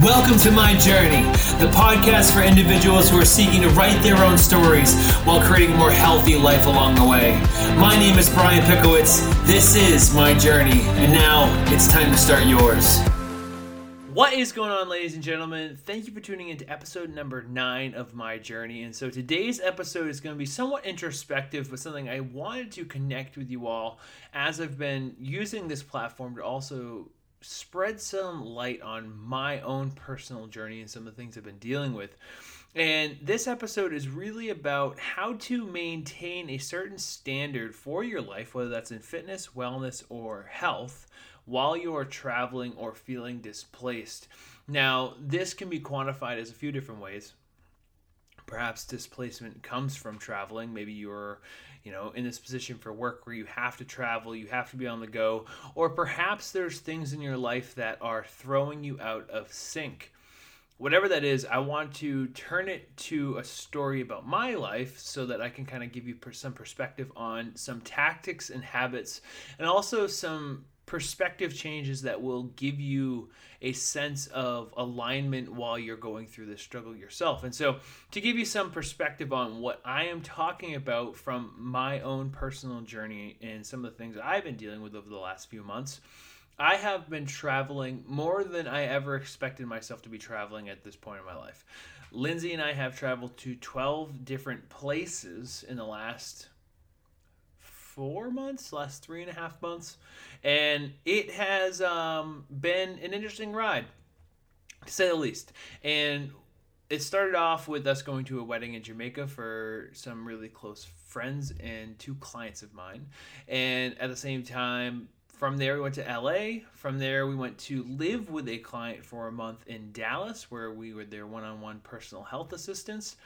Welcome to My Journey, the podcast for individuals who are seeking to write their own stories while creating a more healthy life along the way. My name is Brian Pikowitz. This is My Journey, and now it's time to start yours. What is going on, ladies and gentlemen? Thank you for tuning into episode number nine of My Journey. And so today's episode is going to be somewhat introspective, but something I wanted to connect with you all as I've been using this platform to also spread some light on my own personal journey and some of the things I've been dealing with. And this episode is really about how to maintain a certain standard for your life, whether that's in fitness, wellness, or health, while you are traveling or feeling displaced. Now, this can be quantified as a few different ways. Perhaps displacement comes from traveling. Maybe you're you know, in this position for work where you have to travel, you have to be on the go, or perhaps there's things in your life that are throwing you out of sync. Whatever that is, I want to turn it to a story about my life so that I can kind of give you some perspective on some tactics and habits and also some perspective changes that will give you a sense of alignment while you're going through this struggle yourself. And so, to give you some perspective on what I am talking about from my own personal journey and some of the things I've been dealing with over the last few months, I have been traveling more than I ever expected myself to be traveling at this point in my life. Lindsay and I have traveled to 12 different places in the last four months, last three and a half months, and it has um, been an interesting ride, to say the least. And it started off with us going to a wedding in Jamaica for some really close friends and two clients of mine, and at the same time. From there, we went to LA. From there, we went to live with a client for a month in Dallas, where we were their one on one personal health assistants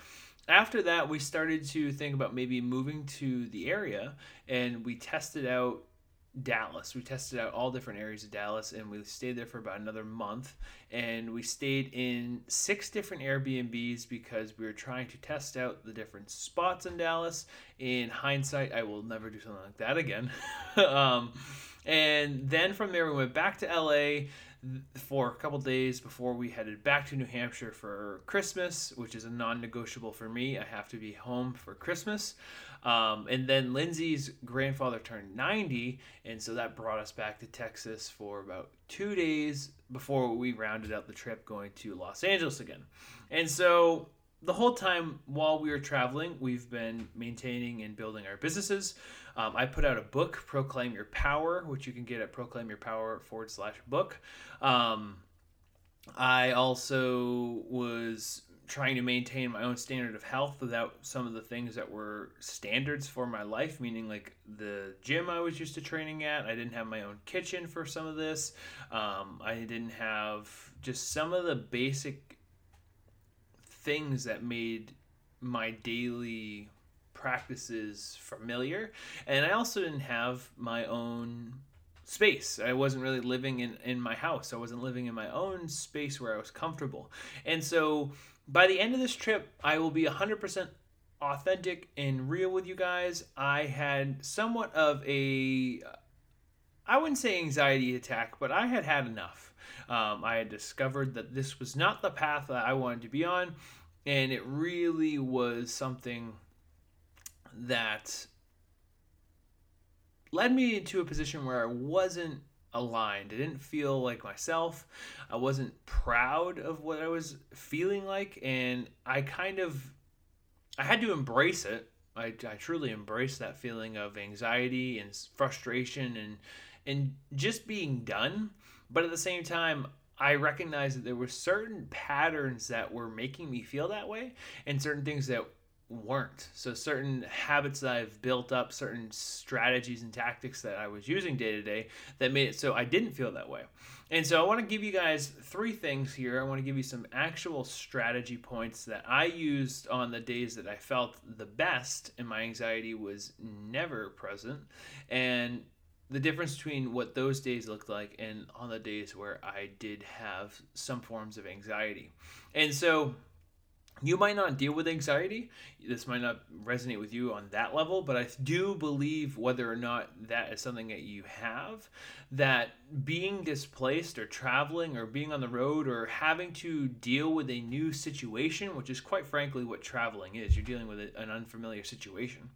after that, we started to think about maybe moving to the area, and we tested out Dallas. We tested out all different areas of Dallas, and we stayed there for about another month. And we stayed in six different Airbnbs because we were trying to test out the different spots in Dallas. In hindsight, I will never do something like that again. um, and then from there, we went back to LA for a couple days before we headed back to New Hampshire for Christmas, which is a non negotiable for me. I have to be home for Christmas. Um, and then Lindsay's grandfather turned 90, and so that brought us back to Texas for about two days before we rounded out the trip going to Los Angeles again. And so the whole time while we were traveling, we've been maintaining and building our businesses. Um, I put out a book, Proclaim Your Power, which you can get at proclaimyourpower forward slash book. Um, I also was trying to maintain my own standard of health without some of the things that were standards for my life, meaning like the gym I was used to training at. I didn't have my own kitchen for some of this. Um, I didn't have just some of the basic things that made my daily practices familiar. And I also didn't have my own space. I wasn't really living in, in my house. I wasn't living in my own space where I was comfortable. And so by the end of this trip, I will be 100% authentic and real with you guys. I had somewhat of a, I wouldn't say anxiety attack, but I had had enough. Um, I had discovered that this was not the path that I wanted to be on, and it really was something that led me into a position where I wasn't aligned. I didn't feel like myself. I wasn't proud of what I was feeling like and I kind of I had to embrace it. I, I truly embraced that feeling of anxiety and frustration and and just being done. But at the same time, I recognized that there were certain patterns that were making me feel that way and certain things that weren't. So certain habits that I've built up, certain strategies and tactics that I was using day to day that made it so I didn't feel that way. And so I want to give you guys three things here. I want to give you some actual strategy points that I used on the days that I felt the best and my anxiety was never present and the difference between what those days looked like and on the days where I did have some forms of anxiety. And so you might not deal with anxiety. This might not resonate with you on that level, but I do believe whether or not that is something that you have, that being displaced or traveling or being on the road or having to deal with a new situation, which is quite frankly what traveling is, you're dealing with an unfamiliar situation.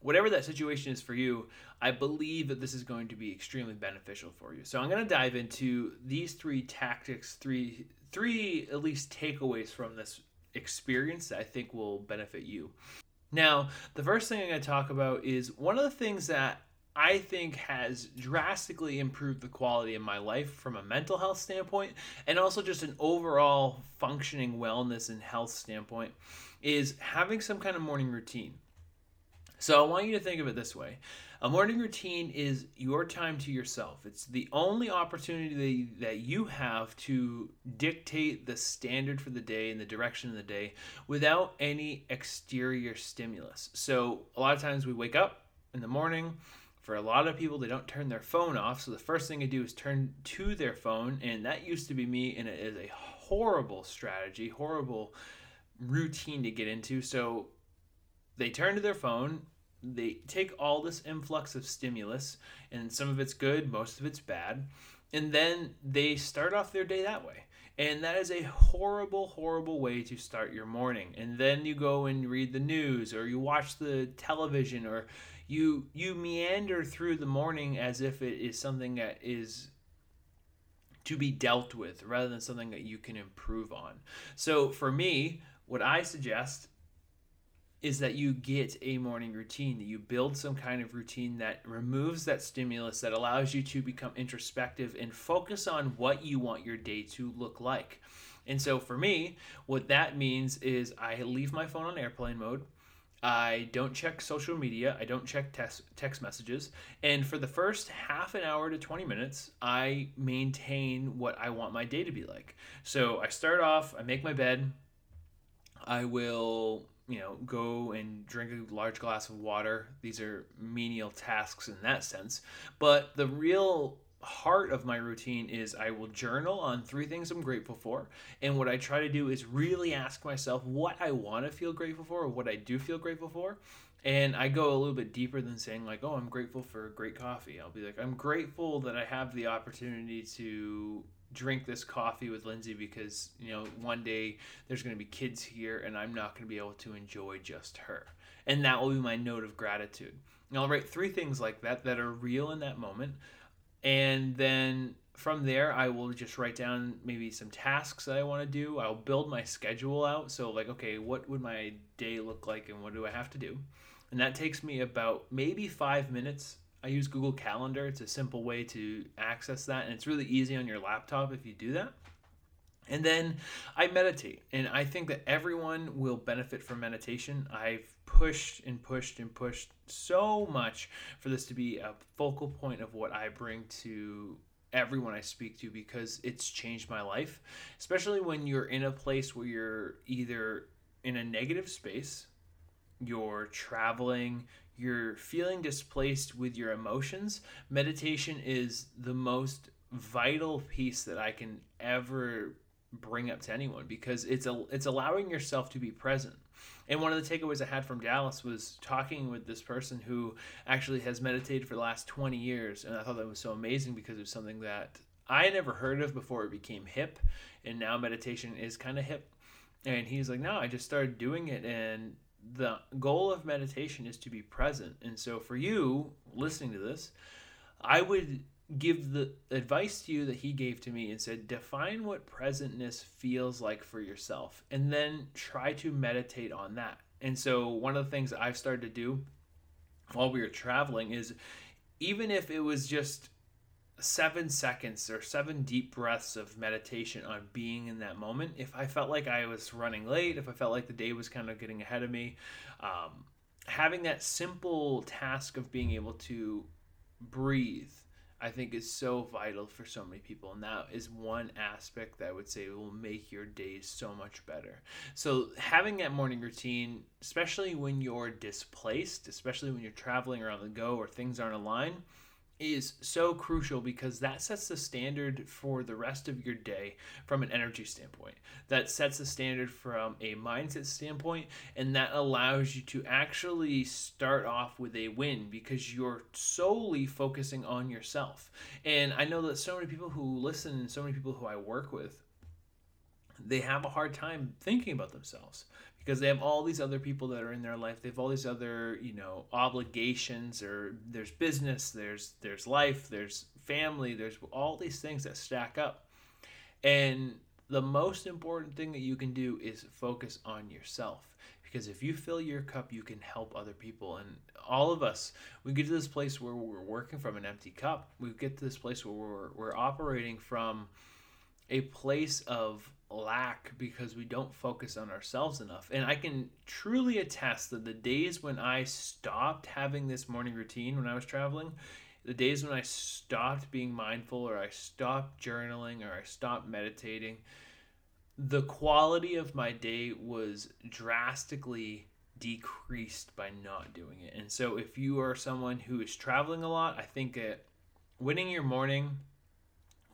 Whatever that situation is for you, I believe that this is going to be extremely beneficial for you. So I'm going to dive into these three tactics, three three at least takeaways from this experience that I think will benefit you. Now, the first thing I'm going to talk about is one of the things that I think has drastically improved the quality of my life from a mental health standpoint and also just an overall functioning wellness and health standpoint is having some kind of morning routine. So I want you to think of it this way a morning routine is your time to yourself. It's the only opportunity that you have to dictate the standard for the day and the direction of the day without any exterior stimulus. So, a lot of times we wake up in the morning. For a lot of people, they don't turn their phone off. So, the first thing they do is turn to their phone. And that used to be me, and it is a horrible strategy, horrible routine to get into. So, they turn to their phone they take all this influx of stimulus and some of it's good most of it's bad and then they start off their day that way. And that is a horrible horrible way to start your morning. And then you go and read the news or you watch the television or you you meander through the morning as if it is something that is to be dealt with rather than something that you can improve on. So for me what i suggest is that you get a morning routine, that you build some kind of routine that removes that stimulus, that allows you to become introspective and focus on what you want your day to look like. And so for me, what that means is I leave my phone on airplane mode. I don't check social media. I don't check text, text messages. And for the first half an hour to 20 minutes, I maintain what I want my day to be like. So I start off, I make my bed. I will you know, go and drink a large glass of water. These are menial tasks in that sense. But the real heart of my routine is I will journal on three things I'm grateful for. And what I try to do is really ask myself what I want to feel grateful for or what I do feel grateful for. And I go a little bit deeper than saying, like, oh, I'm grateful for great coffee. I'll be like, I'm grateful that I have the opportunity to drink this coffee with Lindsay because you know one day there's going to be kids here and I'm not going to be able to enjoy just her. And that will be my note of gratitude. And I'll write three things like that that are real in that moment. And then from there, I will just write down maybe some tasks that I want to do. I'll build my schedule out. So, like, okay, what would my day look like and what do I have to do? And that takes me about maybe five minutes I use Google Calendar. It's a simple way to access that, and it's really easy on your laptop if you do that. And then I meditate, and I think that everyone will benefit from meditation. I've pushed and pushed and pushed so much for this to be a focal point of what I bring to everyone I speak to because it's changed my life, especially when you're in a place where you're either in a negative space, you're traveling, you're feeling displaced with your emotions, meditation is the most vital piece that I can ever bring up to anyone because it's a it's allowing yourself to be present. And one of the takeaways I had from Dallas was talking with this person who actually has meditated for the last 20 years and I thought that was so amazing because it was something that I never heard of before it became hip and now meditation is kind of hip. And he's like, "No, I just started doing it and the goal of meditation is to be present. And so for you listening to this, I would give the advice to you that he gave to me and said define what presentness feels like for yourself and then try to meditate on that. And so one of the things I've started to do while we were traveling is even if it was just seven seconds or seven deep breaths of meditation on being in that moment. If I felt like I was running late, if I felt like the day was kind of getting ahead of me, um, having that simple task of being able to breathe, I think is so vital for so many people. And that is one aspect that I would say will make your days so much better. So, having that morning routine, especially when you're displaced, especially when you're traveling around the go or things aren't aligned is so crucial because that sets the standard for the rest of your day from an energy standpoint. That sets the standard from a mindset standpoint, and that allows you to actually start off with a win because you're solely focusing on yourself. And I know that so many people who listen and so many people who I work with, they have a hard time thinking about themselves because they have all these other people that are in their life. They have all these other, you know, obligations or there's business, there's there's life, there's family, there's all these things that stack up. And the most important thing that you can do is focus on yourself because if you fill your cup you can help other people and all of us we get to this place where we're working from an empty cup we get to this place where we're, we're operating from a place of lack because we don't focus on ourselves enough. And I can truly attest that the days when I stopped having this morning routine when I was traveling, the days when I stopped being mindful or I stopped journaling or I stopped meditating, the quality of my day was drastically decreased by not doing it. And so if you are someone who is traveling a lot, I think that winning your morning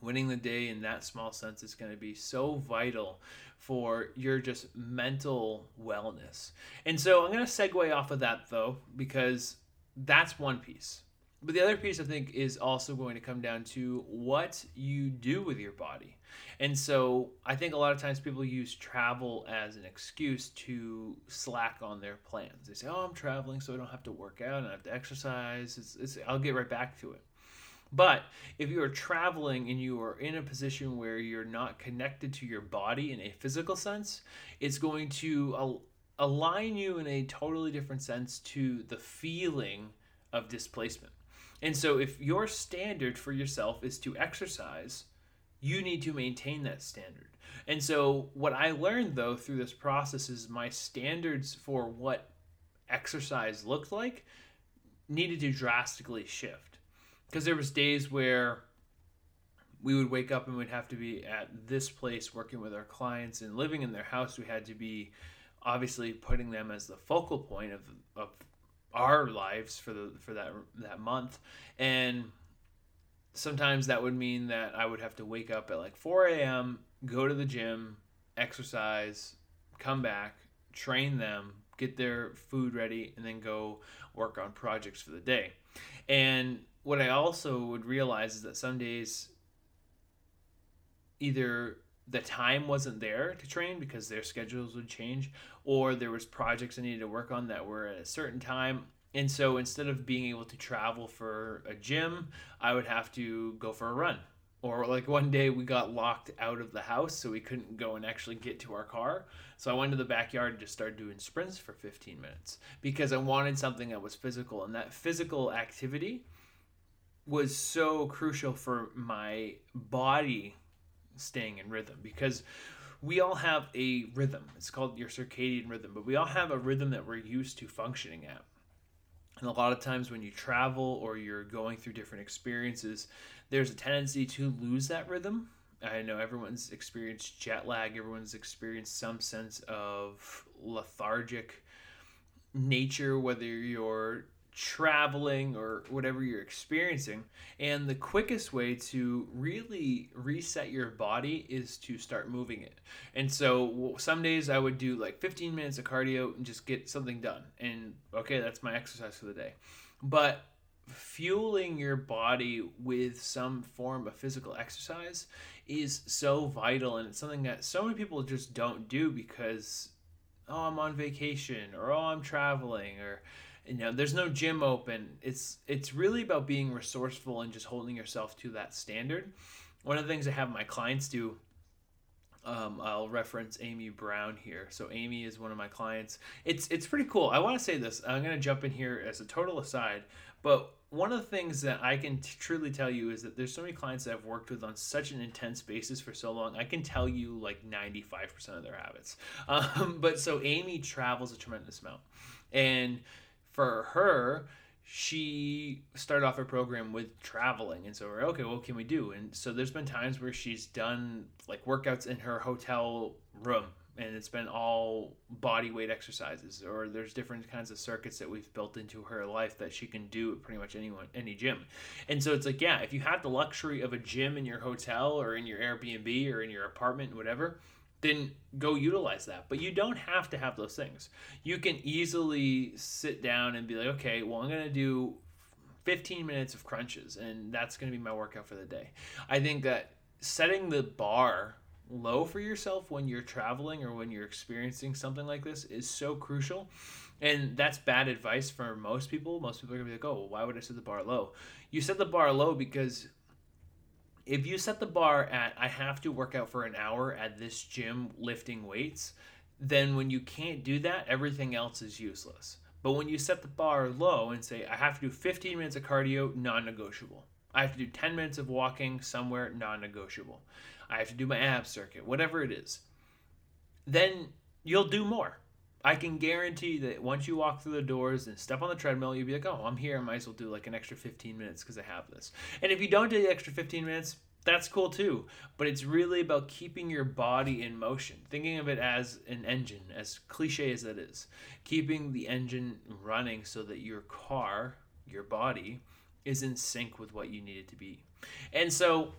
winning the day in that small sense is going to be so vital for your just mental wellness. And so I'm going to segue off of that though, because that's one piece. But the other piece I think is also going to come down to what you do with your body. And so I think a lot of times people use travel as an excuse to slack on their plans. They say, "Oh, I'm traveling, so I don't have to work out and I have to exercise. It's, it's, I'll get right back to it." But if you are traveling and you are in a position where you're not connected to your body in a physical sense, it's going to al- align you in a totally different sense to the feeling of displacement. And so if your standard for yourself is to exercise, you need to maintain that standard. And so what I learned though through this process is my standards for what exercise looked like needed to drastically shift because there was days where we would wake up and we'd have to be at this place working with our clients and living in their house. We had to be obviously putting them as the focal point of, of our lives for the for that that month. And sometimes that would mean that i would have to wake up at like 4 a.m go to the gym exercise come back train them get their food ready and then go work on projects for the day. And what I also would realize is that some days either the time wasn't there to train because their schedules would change or there was projects I needed to work on that were at a certain time. And so instead of being able to travel for a gym I would have to go for a run. Or like one day we got locked out of the house so we couldn't go and actually get to our car. So I went to the backyard and just started doing sprints for 15 minutes because I wanted something that was physical. And that physical activity was so crucial for my body staying in rhythm because we all have a rhythm. It's called your circadian rhythm, but we all have a rhythm that we're used to functioning at. And a lot of times when you travel or you're going through different experiences, there's a tendency to lose that rhythm. I know everyone's experienced jet lag, everyone's experienced some sense of lethargic nature, whether you're traveling or whatever you're experiencing. And the quickest way to really reset your body is to start moving it. And so some days I would do like 15 minutes of cardio and just get something done. And okay, that's my exercise for the day. But fueling your body with some form of physical exercise is so vital and it's something that so many people just don't do because oh I'm on vacation or oh I'm traveling or you know there's no gym open it's it's really about being resourceful and just holding yourself to that standard one of the things i have my clients do um, I'll reference Amy Brown here. So Amy is one of my clients. It's it's pretty cool. I want to say this. I'm going to jump in here as a total aside, but one of the things that I can t- truly tell you is that there's so many clients that I've worked with on such an intense basis for so long. I can tell you like 95% of their habits. Um, but so Amy travels a tremendous amount, and for her, she started off her program with traveling. And so we're okay what can we do? And so there's been times where she's done like workouts in her hotel room and it's been all body weight exercises or there's different kinds of circuits that we've built into her life that she can do at pretty much anyone any gym. And so it's like yeah if you have the luxury of a gym in your hotel or in your airbnb or in your apartment whatever then go utilize that but you don't have to have those things you can easily sit down and be like okay well i'm going to do 15 minutes of crunches and that's going to be my workout for the day i think that setting the bar low for yourself when you're traveling or when you're experiencing something like this is so crucial. And that's bad advice for most people. Most people are gonna be like, oh, why would I set the bar low? You set the bar low because if you set the bar at, I have to work out for an hour at this gym lifting weights, then when you can't do that, everything else is useless. But when you set the bar low and say, I have to do 15 minutes of cardio, non negotiable. I have to do 10 minutes of walking somewhere, non negotiable. I have to do my ab circuit, whatever it is, then you'll do more. I can guarantee that once you walk through the doors and step on the treadmill, you'll be like, oh, I'm here. I might as well do like an extra 15 minutes because I have this. And if you don't do the extra 15 minutes, that's cool too. But it's really about keeping your body in motion, thinking of it as an engine, as cliche as that is. Keeping the engine running so that your car, your body, is in sync with what you need it to be. And so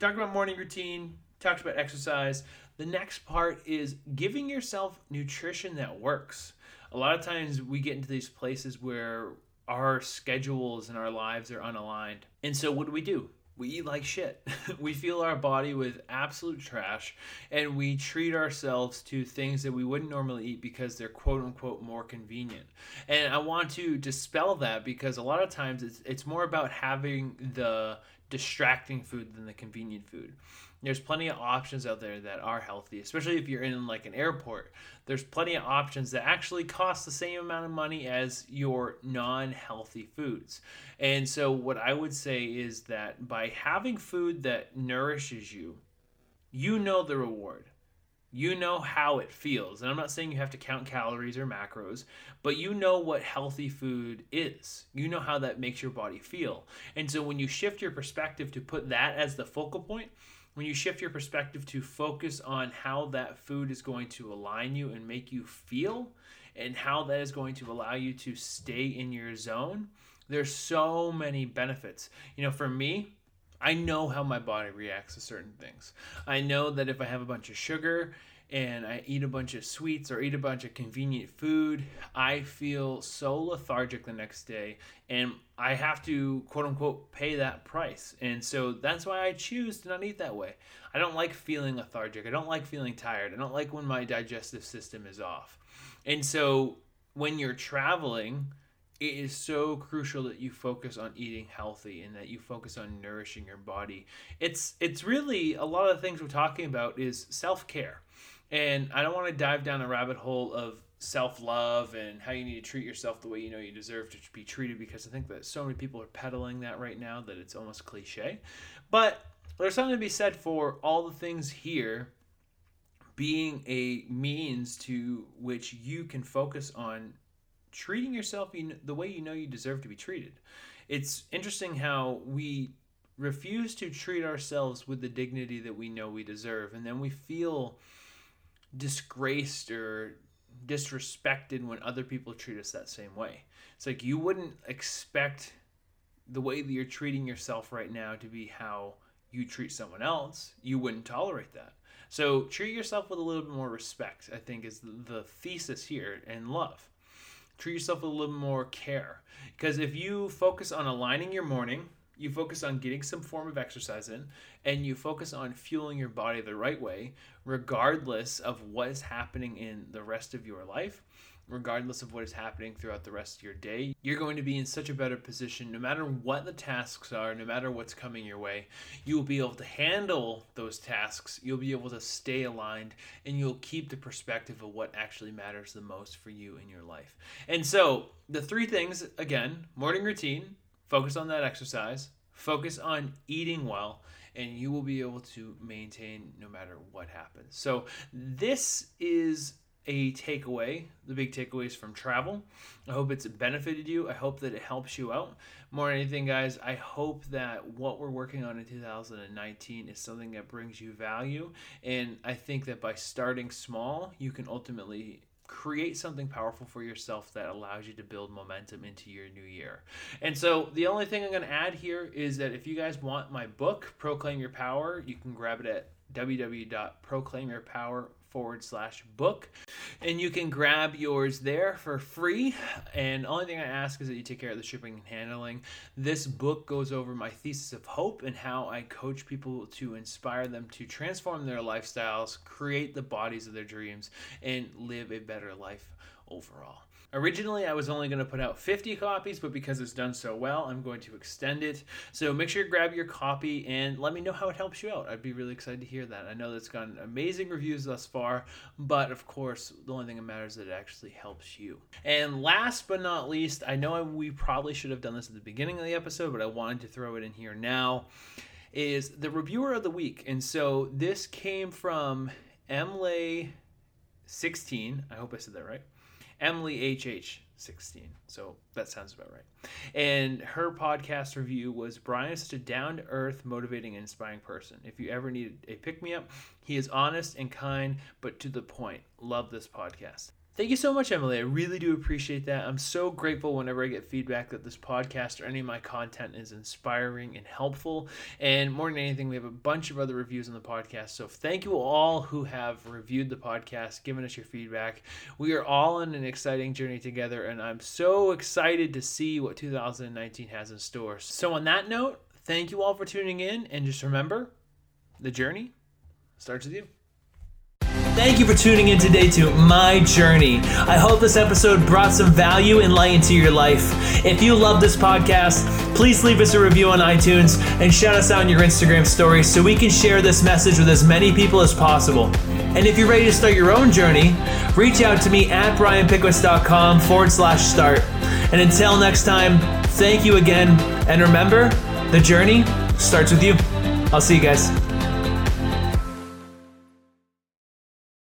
talked about morning routine, talked about exercise. The next part is giving yourself nutrition that works. A lot of times we get into these places where our schedules and our lives are unaligned. And so what do we do? We eat like shit. we fuel our body with absolute trash and we treat ourselves to things that we wouldn't normally eat because they're quote unquote more convenient. And I want to dispel that because a lot of times it's, it's more about having the distracting food than the convenient food. There's plenty of options out there that are healthy, especially if you're in like an airport. There's plenty of options that actually cost the same amount of money as your non-healthy foods. And so what I would say is that by having food that nourishes you, you know the reward you know how it feels. And I'm not saying you have to count calories or macros, but you know what healthy food is. You know how that makes your body feel. And so when you shift your perspective to put that as the focal point, when you shift your perspective to focus on how that food is going to align you and make you feel, and how that is going to allow you to stay in your zone, there's so many benefits. You know, for me, I know how my body reacts to certain things. I know that if I have a bunch of sugar and I eat a bunch of sweets or eat a bunch of convenient food, I feel so lethargic the next day and I have to quote unquote pay that price. And so that's why I choose to not eat that way. I don't like feeling lethargic. I don't like feeling tired. I don't like when my digestive system is off. And so when you're traveling, it is so crucial that you focus on eating healthy and that you focus on nourishing your body. It's it's really a lot of the things we're talking about is self-care. And I don't want to dive down a rabbit hole of self-love and how you need to treat yourself the way you know you deserve to be treated because I think that so many people are peddling that right now that it's almost cliche. But there's something to be said for all the things here being a means to which you can focus on treating yourself the way you know you deserve to be treated. It's interesting how we refuse to treat ourselves with the dignity that we know we deserve, and then we feel disgraced or disrespected when other people treat us that same way. It's like you wouldn't expect the way that you're treating yourself right now to be how you treat someone else. You wouldn't tolerate that. So treat yourself with a little bit more respect, I think, is the thesis here, and love treat yourself with a little more care. Because if you focus on aligning your morning, you focus on getting some form of exercise in, and you focus on fueling your body the right way, regardless of what is happening in the rest of your life, regardless of what is happening throughout the rest of your day, you're going to be in such a better position no matter what the tasks are, no matter what's coming your way. You will be able to handle those tasks, you'll be able to stay aligned, and you'll keep the perspective of what actually matters the most for you in your life. And so, the three things again morning routine, focus on that exercise, focus on eating well and you will be able to maintain no matter what happens. So, this is a takeaway, the big takeaways from travel. I hope it's benefited you. I hope that it helps you out. More than anything, guys, I hope that what we're working on in 2019 is something that brings you value. And I think that by starting small, you can ultimately create something powerful for yourself that allows you to build momentum into your new year. And so the only thing I'm going to add here is that if you guys want my book, Proclaim Your Power, you can grab it at www.proclaimyourpower forward slash book. And you can grab yours there for free. And only thing I ask is that you take care of the shipping and handling. This book goes over my thesis of hope and how I coach people to inspire them to transform their lifestyles, create the bodies of their dreams, and live a better life overall. Originally, I was only going to put out 50 copies, but because it's done so well, I'm going to extend it. So make sure you grab your copy and let me know how it helps you out. I'd be really excited to hear that. I know that's gotten amazing reviews thus far, but of course, the only thing that matters is that it actually helps you. And last but not least, I know we probably should have done this at the beginning of the episode, but I wanted to throw it in here now. Is the reviewer of the week. And so this came from Emmlehh16. I hope I said that right. Emily HH 16. So that sounds about right. And her podcast review was Brian is such a down to earth, motivating, and inspiring person. If you ever need a pick me up, he is honest and kind, but to the point. Love this podcast. Thank you so much, Emily. I really do appreciate that. I'm so grateful whenever I get feedback that this podcast or any of my content is inspiring and helpful. And more than anything, we have a bunch of other reviews on the podcast. So thank you all who have reviewed the podcast, given us your feedback. We are all on an exciting journey together, and I'm so excited to see what 2019 has in store. So, on that note, thank you all for tuning in. And just remember the journey starts with you. Thank you for tuning in today to My Journey. I hope this episode brought some value and light into your life. If you love this podcast, please leave us a review on iTunes and shout us out in your Instagram stories so we can share this message with as many people as possible. And if you're ready to start your own journey, reach out to me at brianpikowitz.com forward slash start. And until next time, thank you again. And remember, the journey starts with you. I'll see you guys.